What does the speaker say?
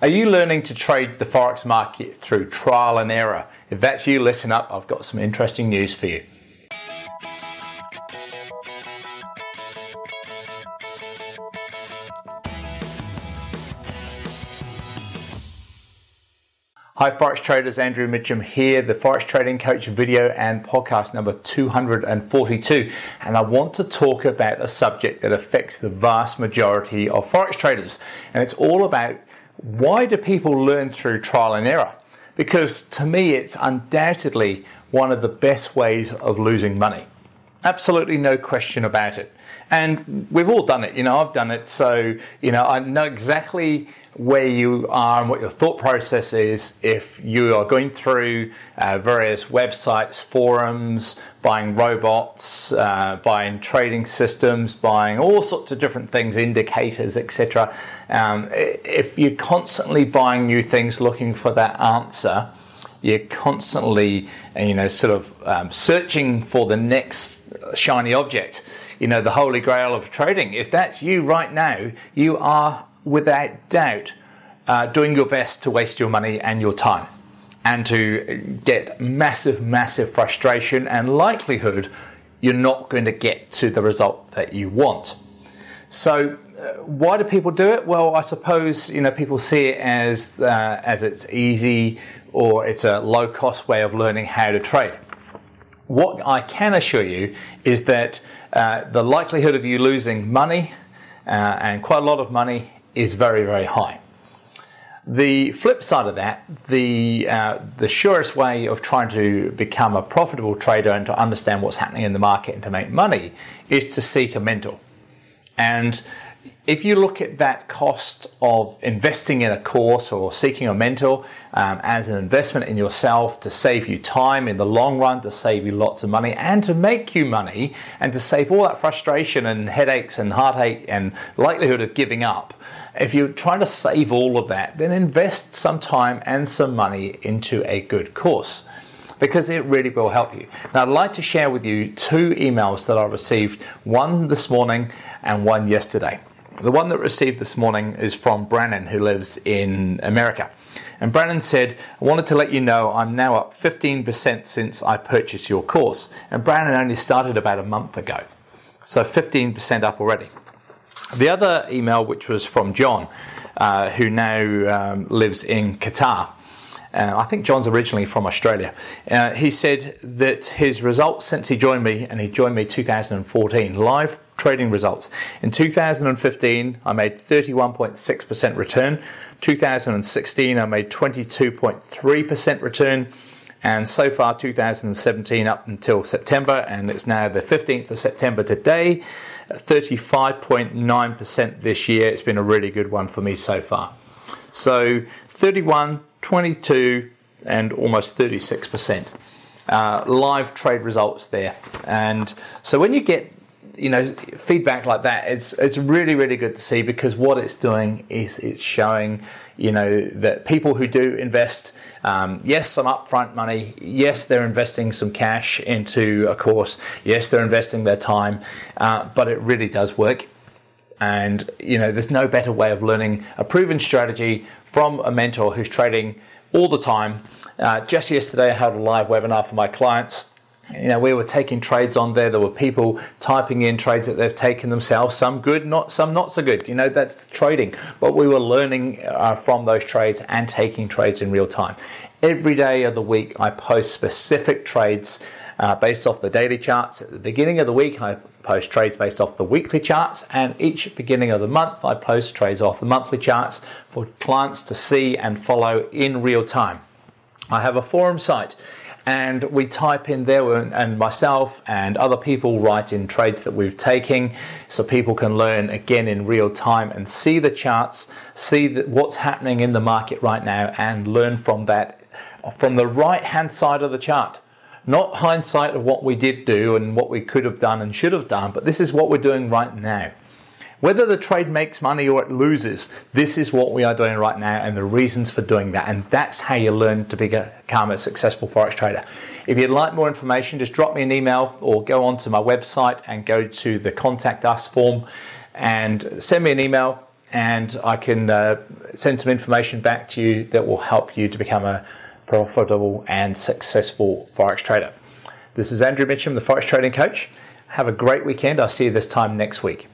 Are you learning to trade the Forex market through trial and error? If that's you, listen up. I've got some interesting news for you. Hi, Forex traders. Andrew Mitchem here, the Forex Trading Coach video and podcast number 242. And I want to talk about a subject that affects the vast majority of Forex traders. And it's all about why do people learn through trial and error? Because to me, it's undoubtedly one of the best ways of losing money. Absolutely no question about it. And we've all done it. You know, I've done it. So, you know, I know exactly where you are and what your thought process is if you are going through uh, various websites, forums, buying robots, uh, buying trading systems, buying all sorts of different things, indicators, etc. Um, if you're constantly buying new things looking for that answer, you're constantly, you know, sort of um, searching for the next shiny object, you know, the holy grail of trading. If that's you right now, you are without doubt, uh, doing your best to waste your money and your time and to get massive, massive frustration and likelihood you're not going to get to the result that you want. So, uh, why do people do it? Well, I suppose you know people see it as uh, as it's easy or it's a low cost way of learning how to trade. What I can assure you is that uh, the likelihood of you losing money uh, and quite a lot of money is very, very high. The flip side of that, the uh, the surest way of trying to become a profitable trader and to understand what's happening in the market and to make money is to seek a mentor. And if you look at that cost of investing in a course or seeking a mentor um, as an investment in yourself to save you time in the long run, to save you lots of money, and to make you money, and to save all that frustration and headaches and heartache and likelihood of giving up, if you're trying to save all of that, then invest some time and some money into a good course because it really will help you. Now, I'd like to share with you two emails that I received one this morning and one yesterday. The one that received this morning is from Brannon, who lives in America. And Brannon said, I wanted to let you know I'm now up 15% since I purchased your course. And Brannon only started about a month ago. So 15% up already. The other email, which was from John, uh, who now um, lives in Qatar, uh, I think John's originally from Australia. Uh, he said that his results since he joined me, and he joined me 2014, live trading results. In 2015, I made 31.6% return. 2016, I made 22.3% return. And so far, 2017 up until September, and it's now the 15th of September today, 35.9% this year. It's been a really good one for me so far. So 31, 22, and almost 36%. Uh, live trade results there. And so when you get you know feedback like that it's it's really really good to see because what it's doing is it's showing you know that people who do invest um, yes some upfront money yes they're investing some cash into a course yes they're investing their time uh, but it really does work and you know there's no better way of learning a proven strategy from a mentor who's trading all the time uh, just yesterday i held a live webinar for my clients you know, we were taking trades on there. There were people typing in trades that they've taken themselves. Some good, not some not so good. You know, that's trading. But we were learning uh, from those trades and taking trades in real time. Every day of the week, I post specific trades uh, based off the daily charts. At the beginning of the week, I post trades based off the weekly charts, and each beginning of the month, I post trades off the monthly charts for clients to see and follow in real time. I have a forum site and we type in there and myself and other people write in trades that we've taken so people can learn again in real time and see the charts see what's happening in the market right now and learn from that from the right hand side of the chart not hindsight of what we did do and what we could have done and should have done but this is what we're doing right now whether the trade makes money or it loses, this is what we are doing right now and the reasons for doing that. And that's how you learn to become a successful Forex trader. If you'd like more information, just drop me an email or go onto my website and go to the contact us form and send me an email and I can uh, send some information back to you that will help you to become a profitable and successful Forex trader. This is Andrew Mitchem, the Forex Trading Coach. Have a great weekend. I'll see you this time next week.